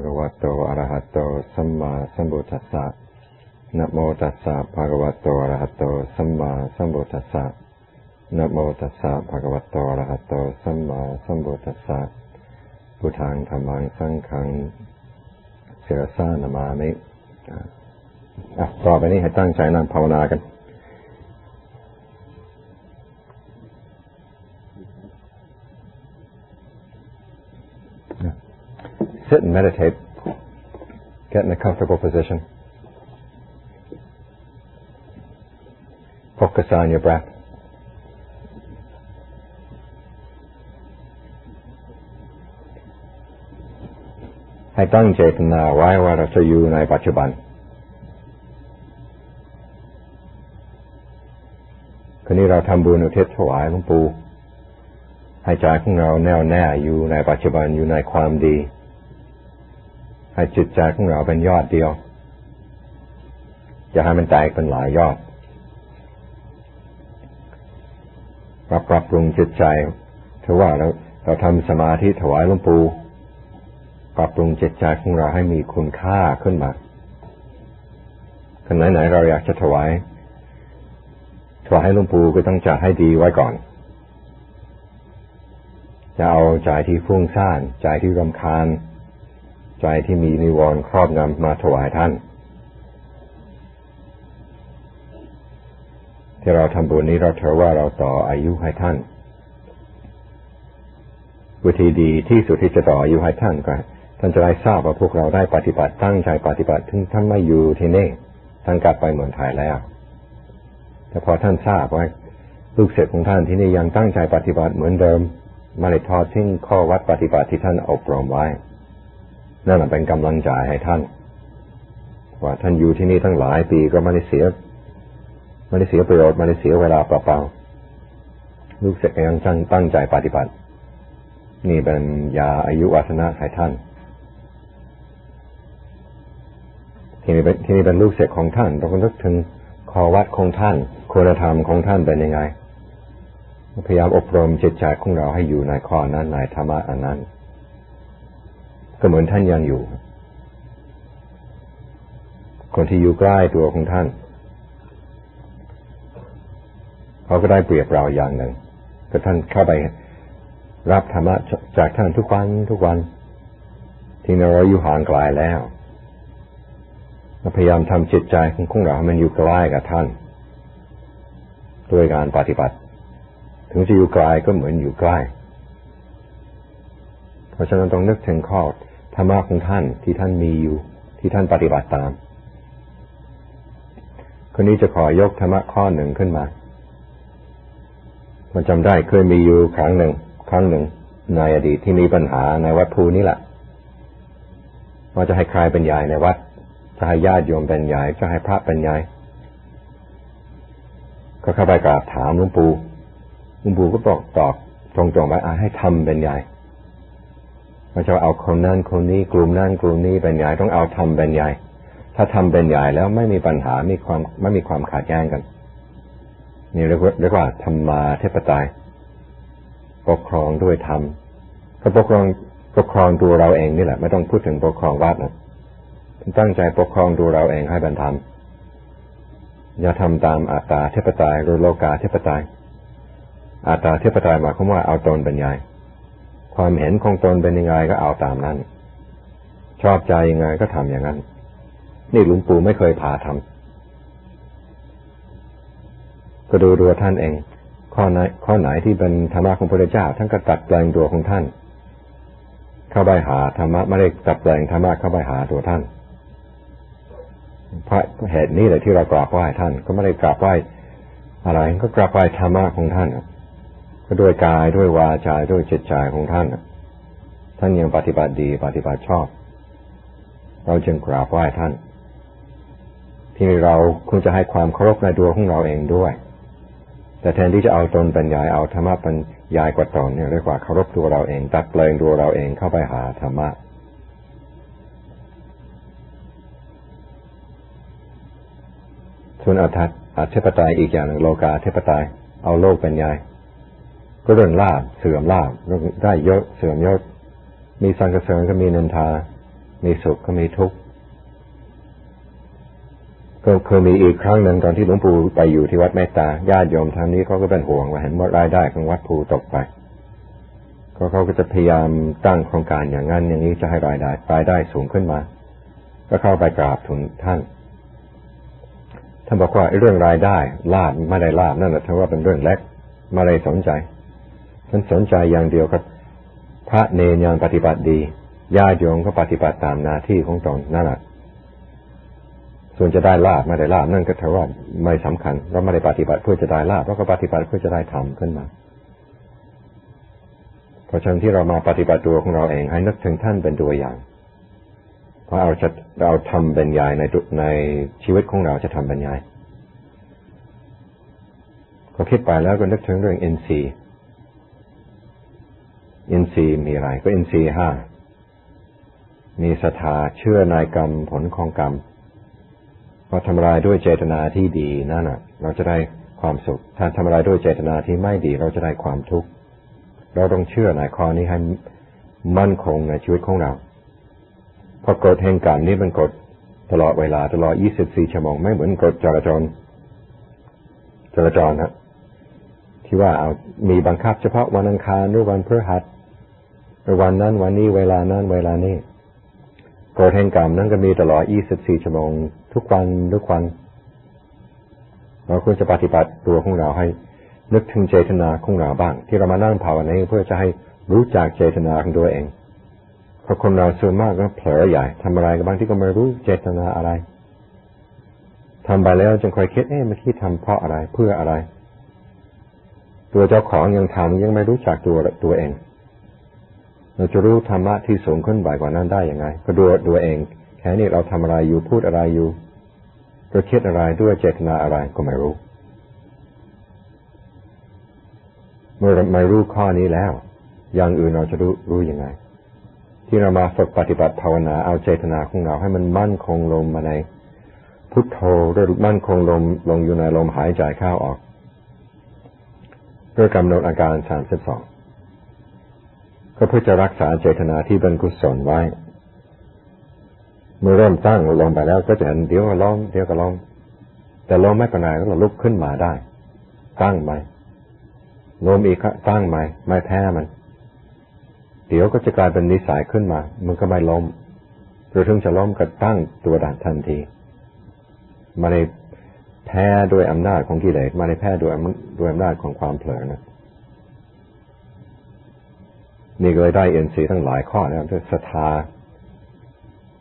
ะคะวะโตอะระหะโตสัมมาสัมพุทธัสสะนะโมตัสสะภะคะวะโตอะระหะโตสัมมาสัมพุทธัสสะนะโมตัสสะภะคะวะโตอะระหะโตสัมมาสัมพุทธัสสะพุทธังธรรมังสังฆังเสรสานามามิอะต่อไปนี้ให้ตั้งใจนั่งภาวนากัน Sit and meditate. Get in a comfortable position. Focus on your breath. Hai ให้ตั้งเจตนาไว้ว่าเราจะอยู่ในปัจจุบันคืนนี้เราทำบุญอุทิศถวายหลวงปู่ให้ใจของเราแน่วแน่อยู่ในปัจจุบันอยู่ในความดี ให้จิตใจของเราเป็นยอดเดียวอย่าให้มันแตกเป็นหลายยอดปรับปรับปรุงจิตใจถือว่าเราเราทำสมาธิถวายหลวงปู่ปรับปรุงจิตใจของเราให้มีคุณค่าขึ้นมาขณะไหนเราอยากจะถวาย ถวายให้หลวงปู่ก็ต้องจัดให้ดีไว้ก่อนจะเอาใจที่ฟุ้งซ่านใจที่รำคาญ ใจที่มีนิวรณ์ครอบงำมาถวายท่าน ที่เราทำบุญนี้เราถือว่าเราต่ออายุให้ท่าน วิธีดีที่สุดที่จะต่ออายุให้ท่านก็ท่านจะได้ทราบว่าพวกเราได้ปฏิบัติตั้งใจปฏิบัติถึงท่านไม่อยู่ที่นี่ท่านกลับไปเมืองไทยแล้ว แต่พอท่านทราบว่าลูกเสร็จของท่านที่นี่ยังตั้งใจปฏิบัติเหมือนเดิมมาเลยทอดทิ้งข้อวัดปฏิบัติที่ท่านอบรมไว้ นั่นเป็นกำลังใจให้ท่าน ว่าท่านอยู่ที่นี่ทั้งหลายปีก็ไม่ได้เสียไม่ได้เสียประโยชน์ไม่ได้เสียเวลาเปล่าๆลูกเสกยังจังตั้งใจปฏิบัติ นี่เป็นยาอายุวัฒนะให้ท่าน ที่นี่เป็นที่นี่เป็นลูกเสกของท่านต้องนึกถึงคอวัดของท่านคุณธรรมของท่านเป็นยังไงพยายามอบรมจิตใจของเราให้อยู่ในข้อนั้นในธรรมะอันนั้น ก็เหมือนท่านยังอยู่ คนที่อยู่ใกล้ตัวของท่าน เขาก็ได้เปรียบเราอย่างหนึ่งก็ท่านเข้าไปรับธรรมะจากท่านทุกวันทุกวัน ที่เราอยู่ห่างไกลแล้วพยายามทำจิตใจของเราให้มันอยู่ใกล้กับท่านด้วยการปฏิบัติ ถึงจะอยู่ไกลก็เหมือนอยู่ใกล้ เพราะฉะนั้นต้องนึกถึงข้อ รรมะของท่านที่ท่านมีอยู่ ที่ท่านปฏิบัติตาม คนนี้จะขอยกธรรมะข้อหนึ่งขึ้นมามันจำได้เคยมีอยู่ครั้งหนึ่ง ครั้งหนึ่งในอดีตที่มีปัญหาในวัดภูนี่แหละว่าจะให้ใครเป็นยายในวัด จะให้ญาติโยมเป็นยาย จะให้พระเป็นยาย ก็เข้าไปกราบถามหลวงปู่หลวงปู่ก็บอกตอบตรงๆว่าให้ทำเป็นยาย ไม่ใช่เอาคนนั้นคนนี้กลุ่มนั้นกลุ่มนี้เป็นใหญ่ต้องเอาทำเป็นใหญ่ ถ้าทำเป็นใหญ่แล้วไม่มีปัญหามีความไม่มีความขัดแย้งกันนี่เรียกว่าเรียกว่าธรรมาเทปไตยปกครองด้วยธรรมก็ปกครองปกครองตัวเราเองนี่แหละ ไม่ต้องพูดถึงปกครองวัดนะตั้งใจปกครองตัวเราเองให้บรรทมอย่าทำตามอัตตาเทปไตยหรือโลกาเทปไตยอัตตาเทปไตยหมายความว่าเอาตนเป็นใหญ่ ความเห็นของตนเป็นยังไงก็เอาตามนั้น ชอบใจยังไงก็ทำอย่างนั้น นี่หลวงปู่ไม่เคยพาทำก็ดูตัวท่านเอง ข้อไหนข้อไหนที่เป็นธรรมะของพระเจ้าท่านก็ตัดแปลงตัวของท่าน เข้าไปหาธรรมะไม่ได้ตัดแปลงธรรมะเข้าไปหาตัวท่านเพราะเหตุนี้เลยที่เรากราบไหว้ท่าน ก็ไม่ได้กราบไหว้อะไรก็กราบไหว้ธรรมะของท่านก็ ด้วยกายด้วยวาจาด้วยจิตใจของท่าน ท่านยังปฏิบัติดีปฏิบัติชอบ เราจึงกราบไหว้ท่าน ที่เราควรจะให้ความเคารพในตัวของเราเองด้วย แต่แทนที่จะเอาตนเป็นยายเอาธรรมะเป็นยายกว่าตนเนี่ยเรียกว่าเคารพตัวเราเองตัดเปลงตัวเราเองเข้าไปหาธรรมะส่วนอัตถอัเทปไตยอีกอย่างหนึ่งโลกาเทปไตยเอาโลกเป็นยาย ก็เรื่องลาบเสื่อมลาบได้ยศเสื่อมยศ มีสังกเสริญก็มีนันทา มีสุขก็มีทุกข์ก็เคยมีอีกครั้งหนึ่งตอนที่หลวงปู่ไปอยู่ที่วัดเมตตาญาติโยมทางนี้เขาก็เป็นห่วงว่าเห็นว่ารายได้ของวัดภูตกไป ก็เขาก็จะพยายามตั้งโครงการอย่างนั้นอย่างนี้จะให้รายได้รายได้สูงขึ้นมา ก็เข้าไปกราบทูลท่านท่านบอกว่าเรื่องรายได้ลาบไม่ได้ลาบนั่นแหละถือว่าเป็นเรื่องเล็กไม่ได้สนใจ ท่านสนใจอย่างเดียวครับ พระเนรยังปฏิบัติดีญาติโยมก็ปฏิบัติตามหน้าที่ของตนนั่นแหละส่วนจะได้ลาบไม่ได้ลาบนั่นก็ถือว่าไม่สำคัญเราไม่ได้ปฏิบัติเพื่อจะได้ลาบเราก็ปฏิบัติเพื่อจะได้ทำขึ้นมาเพราะฉะนั้นที่เรามาปฏิบัติตัวของเราเองให้นึกถึงท่านเป็นตัวอย่างเพราะเราจะเราทำบรรยายในในชีวิตของเราจะทำบรรยายก็คิดไปแล้วก็นึกถึงเรื่องเอินทรี อินทรีย์มีอะไร ก็อินทรีย์ห้า มีศรัทธาเชื่อในกรรมผลของกรรมพอทำลายด้วยเจตนาที่ดีนั่นน่ะ เราจะได้ความสุข ถ้าทำลายด้วยเจตนาที่ไม่ดีเราจะได้ความทุกข์ เราต้องเชื่อในข้อนี้ให้มั่นคงในชีวิตของเราพอกฎแห่งกรรมนี้มันกฎตลอดเวลาตลอด 24 ชั่วโมงไม่เหมือนกฎจราจร จราจรนะที่ว่าเอามีบังคับเฉพาะวันอังคารหรือวันพฤหัส วันนั้นวันนี้เวลานั้นเวลานี้กฎแห่งกรรมนั้นก็มีตลอด 24 ชั่วโมง ทุกวันทุกวันเราควรจะปฏิบัติตัวของเราให้ นึกถึงเจตนาของเราบ้าง ที่เรามานั่งภาวนาเพื่อจะให้รู้จักเจตนาของตัวเองเพราะคนเราส่วนมากก็เผลอใหญ่ทำอะไรก็บางที่ก็ไม่รู้เจตนาอะไรทำไปแล้วจึงคอยคิดเอ๊ะเมื่อกี้ทำเพราะอะไรเพื่ออะไร ตัวเจ้าของยังทำยังไม่รู้จักตัวตัวเอง เราจะรู้ธรรมะที่สูงขึ้นไปกว่านั้นได้ยังไง ก็ดูดูเอง แค่นี้เราทำอะไรอยู่พูดอะไรอยู่เราคิดอะไรด้วยเจตนาอะไรก็ไม่รู้ เมื่อไม่รู้ข้อนี้แล้ว อย่างอื่นเราจะรู้รู้ยังไง ที่เรามาฝึกปฏิบัติภาวนาเอาเจตนาของเราให้มันมั่นคงลงมาในพุทโธหรือมั่นคงลงลงอยู่ในลมหายใจเข้าออกเพื่อกำหนดอาการสามสิบสอง ก็เพื่อจะรักษาเจตนาที่เป็นกุศลไว้ เมื่อเริ่มตั้งลงไปแล้วก็จะเห็นเดี๋ยวก็ล้มเดี๋ยวก็ล้มแต่ล้มไม่เป็นไรก็ลุกขึ้นมาได้ ตั้งไหม่ล้มอีกตั้งไหม่ไม่แพ้มัน เดี๋ยวก็จะกลายเป็นนิสัยขึ้นมา มันก็ไม่ล้มหรือถึงจะล้มก็ตั้งตัวดันทันทีมาในแพ้ด้วยอำนาจของกิเลสมาในแพ้ด้วยด้วยอำนาจของความเผลอนะ นี่ก็เลยได้เอ็นซีทั้งหลายข้อนะครับด้วยศรัทธา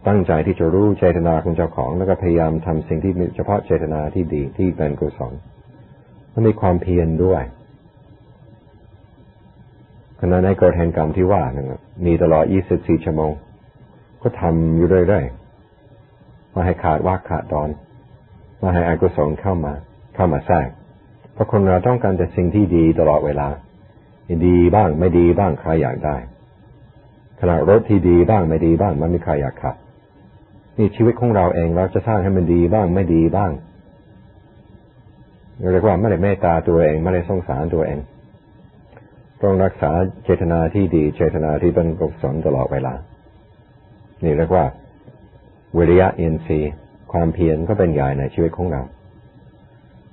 ตั้งใจที่จะรู้เจตนาของเจ้าของ แล้วก็พยายามทำสิ่งที่เฉพาะเจตนาที่ดีที่เป็นกุศลมันมีความเพียรด้วยขณะในกฎแห่งกรรมที่ว่านึงมีตลอด 24 ชั่วโมง ก็ทำอยู่เรื่อยๆมาให้ขาดว่าขาดดอน มาให้อกุศลเข้ามา เข้ามาแทรกเพราะคนเราต้องการแต่สิ่งที่ดีตลอดเวลา ดีบ้างไม่ดีบ้างใครอยากได้ ขณะรถที่ดีบ้างไม่ดีบ้างมันไม่ใครอยากขับ นี่ชีวิตของเราเองเราจะสร้างให้มันดีบ้างไม่ดีบ้างเรียกว่าไม่ได้เมตตาตัวเองไม่ได้สงสารตัวเอง ต้องรักษาเจตนาที่ดีเจตนาที่เป็นกุศลตลอดเวลา นี่เรียกว่าวิริยะอินทรีย์ความเพียรก็เป็นใหญ่ในชีวิตของเรา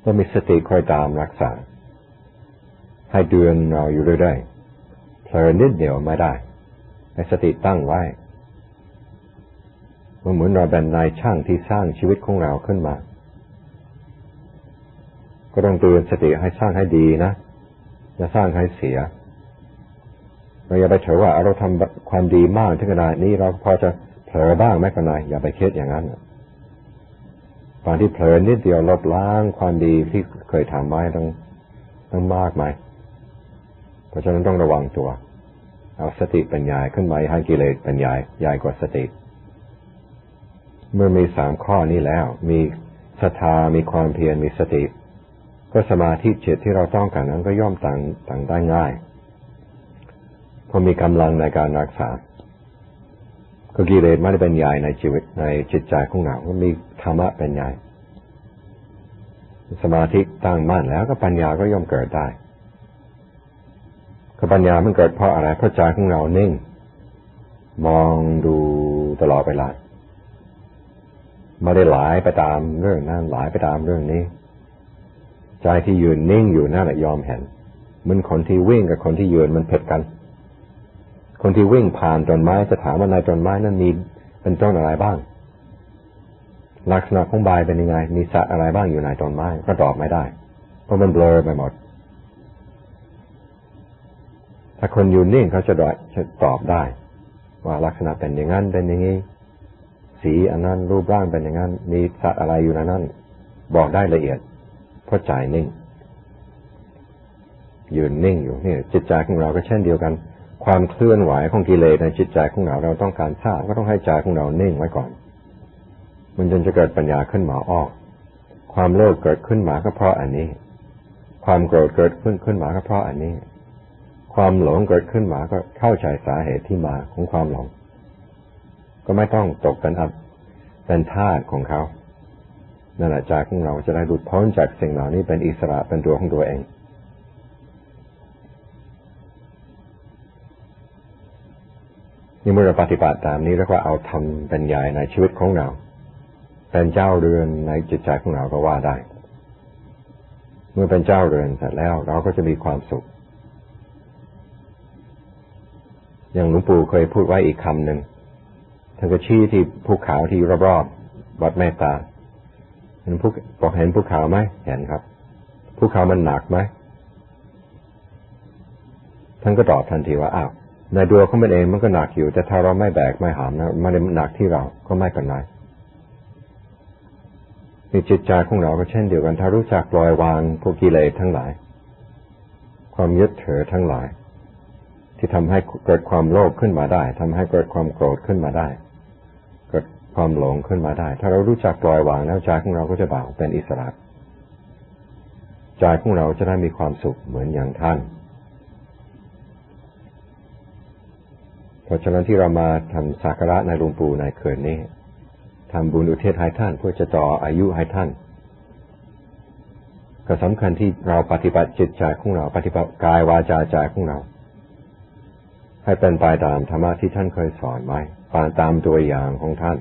ต้องมีสติคอยตามรักษา ให้เดือนเราอยู่เรื่อยๆเผลอนิดเดียวไม่ได้ให้สติตั้งไว้มันเหมือนเราเป็นนายช่างที่สร้างชีวิตของเราขึ้นมา ก็ต้องเตือนสติให้สร้างให้ดีนะอย่าสร้างให้เสีย เราอย่าไปเถอว่าเราทำความดีมากถึงขนาดนี้เราพอจะเผลอบ้างไม่เป็นไรอย่าไปคิดอย่างนั้นตอนที่เผลอนิดเดียวลบล้างความดีที่เคยทำไว้ต้องต้องมากไหม ราะฉะนั้นต้องระวังตัว เอาสติปัญญาขึ้นมาให้กิเลสปัญญาใหญ่กว่าสติ เมื่อมีสามข้อนี้แล้ว มีศรัทธามีความเพียรมีสติ ก็สมาธิจิตที่เราต้องการนั้นก็ย่อมต่างต่างได้ง่ายพอมีกำลังในการรักษา ก็กิเลสไม่ได้เป็นใหญ่ในชีวิตในจิตใจของเราก็มีธรรมะเป็นใหญ่สมาธิตั้งมั่นแล้วก็ปัญญาก็ย่อมเกิดได้ คือปัญญามันเกิดเพราะอะไร เพราะใจของเรานิ่ง มองดูตลอดเวลาไม่ได้หลายไปตามเรื่องนั้นหลายไปตามเรื่องนี้ ใจที่ยืนนิ่งอยู่นั่นแหละยอมเห็นมันคนที่วิ่งกับคนที่ยืนมันเผ็ดกัน คนที่วิ่งผ่านต้นไม้จะถามว่าในต้นไม้นั้นมีเป็นต้นอะไรบ้าง ลักษณะของใบเป็นยังไง มีสัตว์อะไรบ้างอยู่ในต้นไม้ก็ตอบไม่ได้ เพราะมันเบลอไปหมด ถ้าคนอยู่นิ่งเขาจะตอบได้ ว่าลักษณะเป็นอย่างนั้นเป็นอย่างนี้สีอันนั้นรูปร่างเป็นอย่างนั้น มีสัตว์อะไรอยู่ในนั้น บอกได้ละเอียดเพราะใจนิ่ง ยืนนิ่งอยู่นี่จิตใจของเราก็เช่นเดียวกัน ความเคลื่อนไหวของกิเลสในจิตใจของเราเราต้องการทราบก็ต้องให้ใจของเรานิ่งไว้ก่อน มันจนจะเกิดปัญญาขึ้นมาออก ความโลภเกิดขึ้นมาก็เพราะอันนี้ ความโกรธเกิดขึ้นขึ้นมาก็เพราะอันนี้ ความหลงเกิดขึ้นมาก็เข้าใจสาเหตุที่มาของความหลง ก็ไม่ต้องตกเป็นอับเป็นทาสของเขานั่นแหละใจของเราจะได้หลุดพ้นจากสิ่งเหล่านี้เป็นอิสระเป็นตัวของตัวเองนี่เมื่อเราปฏิบัติตามนี้แล้วก็เอาทำเป็นใหญ่ในชีวิตของเรา เป็นเจ้าเรือนในจิตใจของเราก็ว่าได้ เมื่อเป็นเจ้าเรือนเสร็จแล้วเราก็จะมีความสุข อย่างหลวงปู่เคยพูดไว้อีกคำหนึ่งท่านก็ชี้ที่ภูเขาที่รอบๆวัดแม่ตาเห็นภูบอกเห็นภูเขาไหมเห็นครับภูเขามันหนักไหมท่านก็ตอบทันทีว่าอ้าวในดวงของมันเองมันก็หนักอยู่แต่ถ้าเราไม่แบกไม่หามนะมันหนักที่เราก็ไม่เป็นไรมีจิตใจของเราก็เช่นเดียวกัน ถ้ารู้จักปล่อยวางพวกกิเลสทั้งหลาย ความยึดถือทั้งหลาย ที่ทำให้เกิดความโลภขึ้นมาได้ทำให้เกิดความโกรธขึ้นมาได้ เกิดความหลงขึ้นมาได้ ถ้าเรารู้จักปล่อยวางแล้วใจของเราก็จะเบาเป็นอิสระใจของเราจะได้มีความสุขเหมือนอย่างท่าน เพราะฉะนั้นที่เรามาทำสักการะในหลวงปู่ในคืนนี้ทำบุญอุทิศให้ท่านเพื่อจะต่ออายุให้ท่าน ก็สำคัญที่เราปฏิบัติจิตใจของเรา ปฏิบัติกายวาจาใจของเรา ให้เป็นไปตามธรรมะที่ท่านเคยสอนไว้่านตามตัวอย่างของท่าน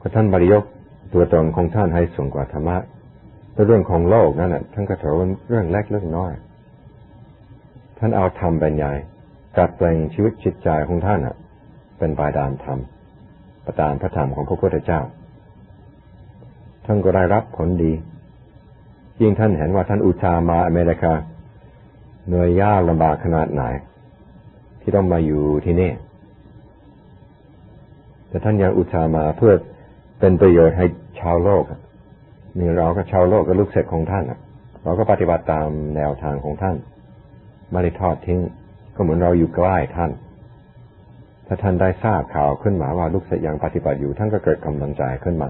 ก็ท่านบริยกตัวตนของท่านให้สูงกว่าธรรมะเรื่องของโลกนั่นแหละท่านก็ถือว่าเรื่องเล็กเรื่องน้อย ท่านเอาธรรมเป็นใหญ่กัดแปลงชีวิตจิตใจของท่านอะ เป็นปลายดามธรรมประตามพระธรรมของพระพุทธเจ้า ท่านก็ได้รับผลดี ยิ่งท่านเห็นว่าท่านอุชามาอเมริกา เหนื่อยยากลำบากขนาดไหน ที่ต้องมาอยู่ที่นี่ แต่ท่านยังอุตส่าห์มาเพื่อเป็นประโยชน์ให้ชาวโลกมีเราก็ชาวโลกก็ลูกเสกของท่านเราก็ปฏิบัติตามแนวทางของท่านไม่ได้ทอดทิ้ง ก็เหมือนเราอยู่ใกล้ท่าน ถ้าท่านได้ทราบข่าวขึ้นมาว่าลูกเสกยังปฏิบัติอยู่ท่านก็เกิดกำลังใจขึ้นมา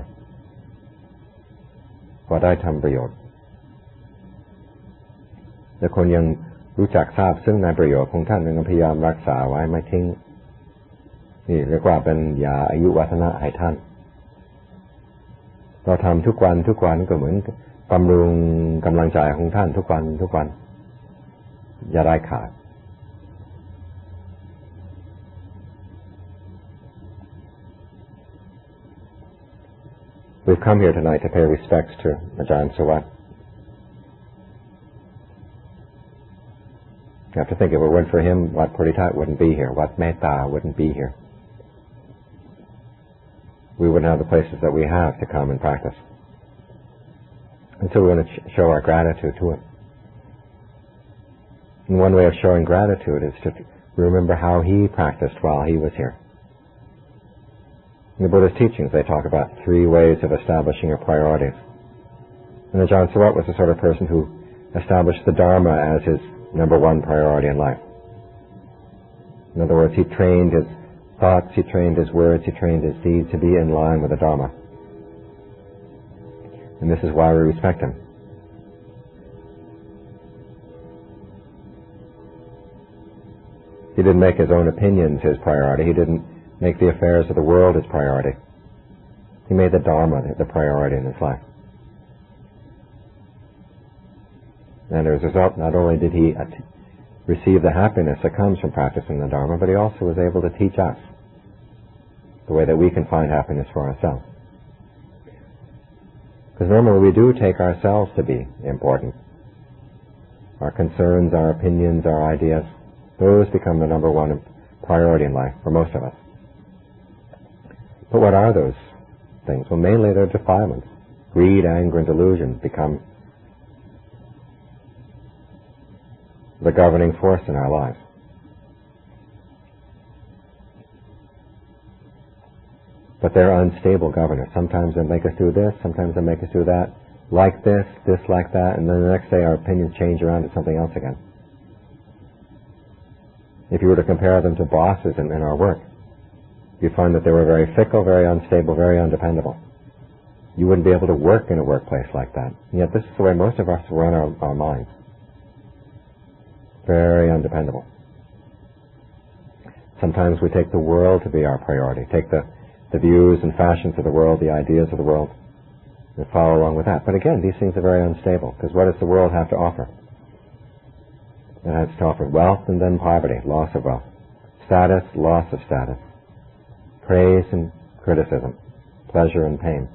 ว่าได้ทำประโยชน์แต่คนยัง รู้จักทราบซึ่งในประโยชน์ของท่านยังพยายามรักษาไว้ไม่ทิ้ง นี่เรียกว่าเป็นยาอายุวัฒนะให้ท่าน เราทำทุกวันทุกวันก็เหมือนบำรุงกำลังใจของท่านทุกวันทุกวัน อย่าได้ขาด We've come here tonight to pay respects to Ajahn Sawat. You have to think if it weren't for him, what Puritat wouldn't be here, what Metta wouldn't be here. we wouldn't have the places that we have to come and practice. And so we want to show our gratitude to Him. And one way of showing gratitude is to remember how He practiced while He was here. In the Buddha's teachings, they talk about three ways of establishing your priorities. And Ajahn Suwat was the sort of person who established the Dharma as his number one priority in life. In other words, he trained his thoughts, he trained his words, he trained his deeds to be in line with the Dharma. And this is why we respect him. He didn't make his own opinions his priority. He didn't make the affairs of the world his priority. He made the Dharma the priority in his life. And as a result, not only did he receive the happiness that comes from practicing the Dharma, but he also was able to teach us the way that we can find happiness for ourselves. Because normally we do take ourselves to be important. Our concerns, our opinions, our ideas, those become the number one priority in life for most of us. But what are those things? Well, mainly they're defilements. Greed, anger, and delusion become the governing force in our lives. But they're unstable governors. Sometimes they make us do this, sometimes they make us do that, like this, dislike that, and then the next day our opinions change around to something else again. If you were to compare them to bosses in, in our work, you'd find that they were very fickle, very unstable, very undependable. You wouldn't be able to work in a workplace like that. And yet this is the way most of us run our, our minds. Very undependable. Sometimes we take the world to be our priority, take the, the views and fashions of the world, the ideas of the world, and follow along with that. But again, these things are very unstable, because what does the world have to offer? It has to offer wealth and then poverty, loss of wealth. Status, loss of status. Praise and criticism. Pleasure and pain.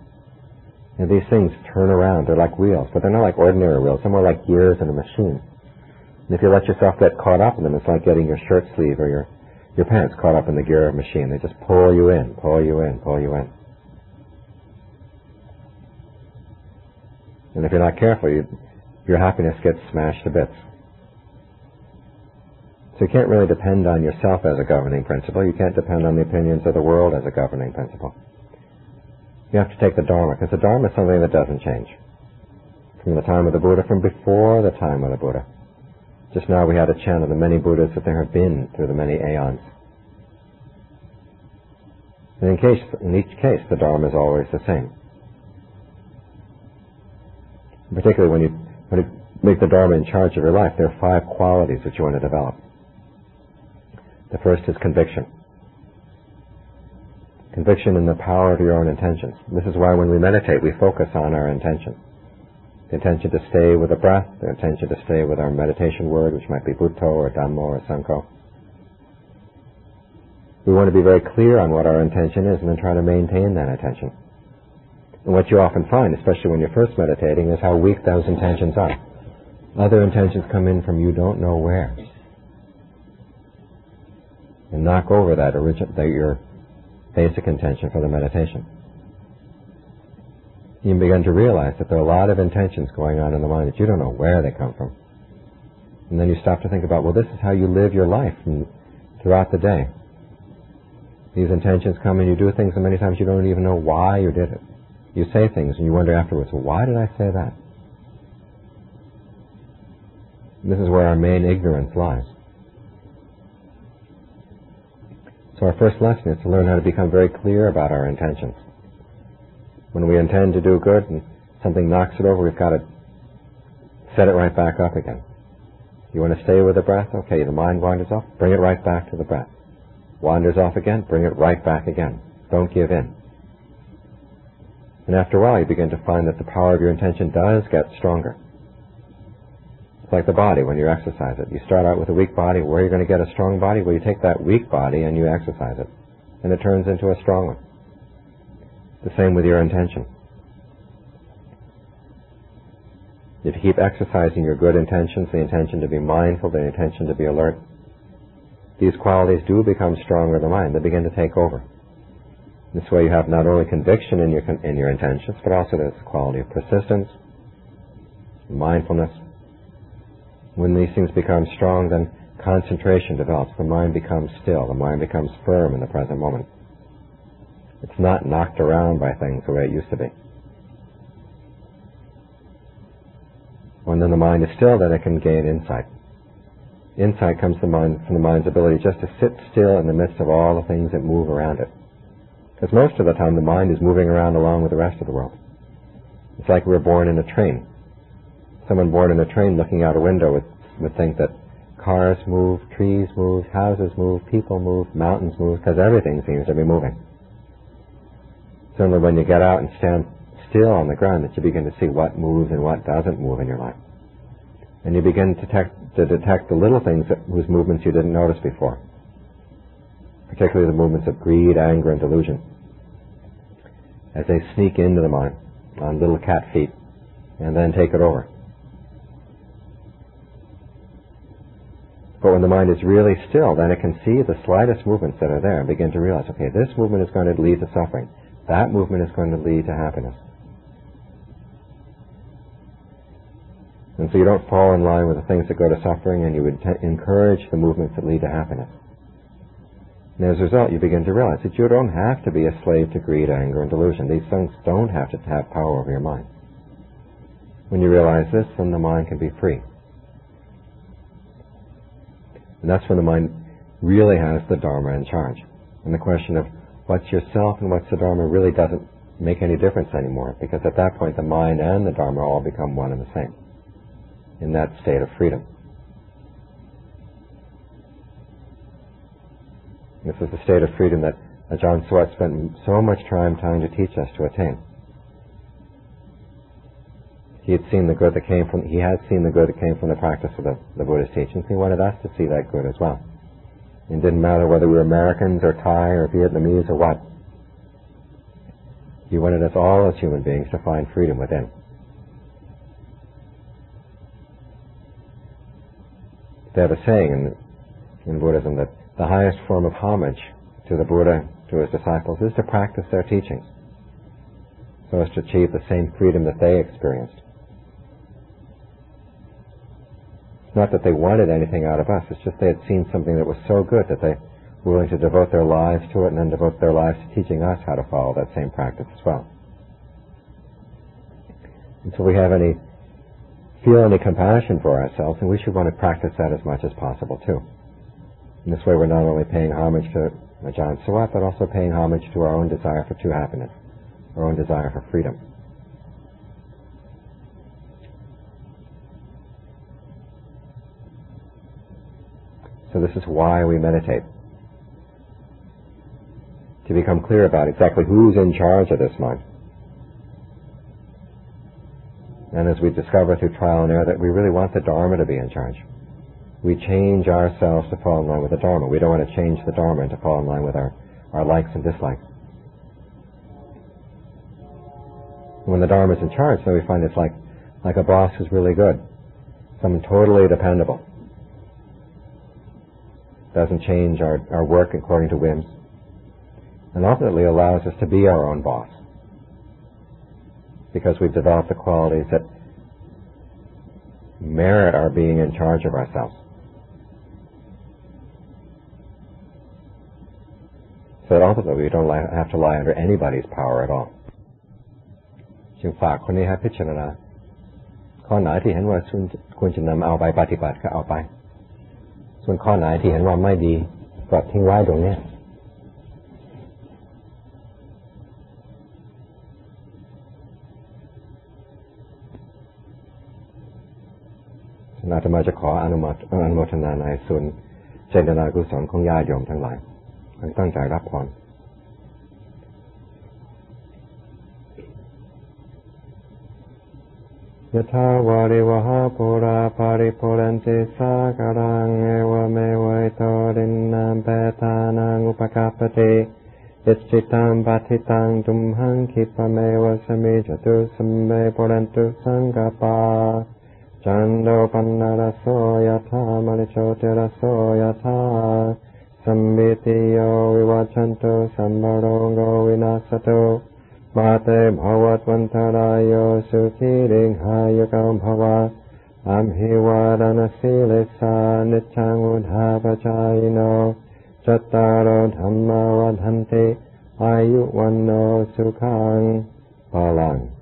And these things turn around. They're like wheels, but they're not like ordinary wheels. They're more like gears in a machine. And if you let yourself get caught up in them, it's like getting your shirt sleeve or your, your pants caught up in the gear of a machine. They just pull you in, pull you in, pull you in. And if you're not careful, you, your happiness gets smashed to bits. So you can't really depend on yourself as a governing principle. You can't depend on the opinions of the world as a governing principle. You have to take the Dharma, because the Dharma is something that doesn't change. From the time of the Buddha, from before the time of the Buddha. Just now we had a chant of the many Buddhas that there have been through the many aeons. And in, case, in each case, the Dharma is always the same. Particularly when you, when you make the Dharma in charge of your life, there are five qualities that you want to develop. The first is conviction. Conviction in the power of your own intentions. This is why when we meditate, we focus on our intention the intention to stay with the breath, the intention to stay with our meditation word, which might be Buddho or Dhammo or Sangho. We want to be very clear on what our intention is and then try to maintain that intention. And what you often find, especially when you're first meditating, is how weak those intentions are. Other intentions come in from you don't know where. And knock over that original, that your basic intention for the meditation you begin to realize that there are a lot of intentions going on in the mind that you don't know where they come from. And then you stop to think about, well, this is how you live your life throughout the day. These intentions come and you do things and many times you don't even know why you did it. You say things and you wonder afterwards, well, why did I say that? And this is where our main ignorance lies. So our first lesson is to learn how to become very clear about our intentions when we intend to do good and something knocks it over, we've got to set it right back up again. You want to stay with the breath? Okay, the mind wanders off, bring it right back to the breath. Wanders off again, bring it right back again. Don't give in. And after a while, you begin to find that the power of your intention does get stronger. It's like the body when you exercise it. You start out with a weak body. Where are you going to get a strong body? Well, you take that weak body and you exercise it. And it turns into a strong one. The same with your intention. If you keep exercising your good intentions, the intention to be mindful, the intention to be alert, these qualities do become stronger in the mind. They begin to take over. This way you have not only conviction in your, in your intentions, but also this quality of persistence, mindfulness. When these things become strong, then concentration develops. The mind becomes still. The mind becomes firm in the present moment. It's not knocked around by things the way it used to be. When then the mind is still, then it can gain insight. Insight comes from the, mind, from the mind's ability just to sit still in the midst of all the things that move around it. Because most of the time the mind is moving around along with the rest of the world. It's like we are born in a train. Someone born in a train looking out a window would, would think that cars move, trees move, houses move, people move, mountains move, because everything seems to be moving. Only when you get out and stand still on the ground that you begin to see what moves and what doesn't move in your life. And you begin to detect, to detect the little things that, whose movements you didn't notice before. particularly the movements of greed, anger, and delusion, as they sneak into the mind on little cat feet and then take it over. But when the mind is really still, then it can see the slightest movements that are there and begin to realize, okay, this movement is going to lead to suffering. That movement is going to lead to happiness. And so you don't fall in line with the things that go to suffering and you would t- encourage the movements that lead to happiness. And as a result, you begin to realize that you don't have to be a slave to greed, anger, and delusion. These things don't have to have power over your mind. When you realize this, then the mind can be free. And that's when the mind really has the Dharma in charge. And the question of what's yourself and what's the Dharma really doesn't make any difference anymore, because at that point the mind and the Dharma all become one and the same in that state of freedom. This is the state of freedom that John Suwat spent so much time trying to teach us to attain. He had seen the good that came from, he had seen the good that came from the practice of the, the Buddha's teachings. He wanted us to see that good as well. It didn't matter whether we were Americans or Thai or Vietnamese or what. He wanted us all as human beings to find freedom within. They have a saying in, in Buddhism that the highest form of homage to the Buddha, to his disciples, is to practice their teachings so as to achieve the same freedom that they experienced. Not that they wanted anything out of us, it's just they had seen something that was so good that they were willing to devote their lives to it and then devote their lives to teaching us how to follow that same practice as well. So we have any feel any compassion for ourselves, and we should want to practice that as much as possible too. In this way, we're not only paying homage to Ajahn Suwat, but also paying homage to our own desire for true happiness, our own desire for freedom. So this is why we meditate. To become clear about exactly who's in charge of this mind. And as we discover through trial and error that we really want the Dharma to be in charge. We change ourselves to fall in line with the Dharma. We don't want to change the Dharma to fall in line with our, our likes and dislikes. When the Dharma is in charge, then we find it's like, like a boss who's really good. Someone totally dependable Doesn't change our, our work according to whims. And ultimately allows us to be our own boss because we've developed the qualities that merit our being in charge of ourselves. So that ultimately we don't have to lie under anybody's power at all. จึงฝากคนนี้ให้พิจารณาข้อไหนที่เห็นว่าควรจะนำเอาไปปฏิบัติก็เอาไป ส่วนข้อไหนที่เห็นว่าไม่ดีก็ทิ้งไว้ตรงนี้อาตมาจะขออนุมัติอนุโมทนาในส่วนเจตนากุศลของญาติโยมทั้งหลายตั้งใจรับพร ยะถาวาริวะหาปูราปะริปูเรนติสาคะรังเอวะเมวะ อิโต ทินนัง เปตานังอุปะกัปปะติ อิจฉิตังปัตถิตังตุมหัง ขิปปะเมวะ สะมิชฌะตุสัพเพ ปูเรนตุสังกัปปาจันโดปันนารโสยธามริโชติรโสยธาสัมบิติโยวิวัชันตุสัมบโรโกวินาสตุ มาเตภวัตวันทรายโยสุขีริงหายกามภวะอัมหิวารณสีเลสานิจังอุทาปจายโนจัตตารธรรมวัฏันติอายุวันโนสุขังพลัง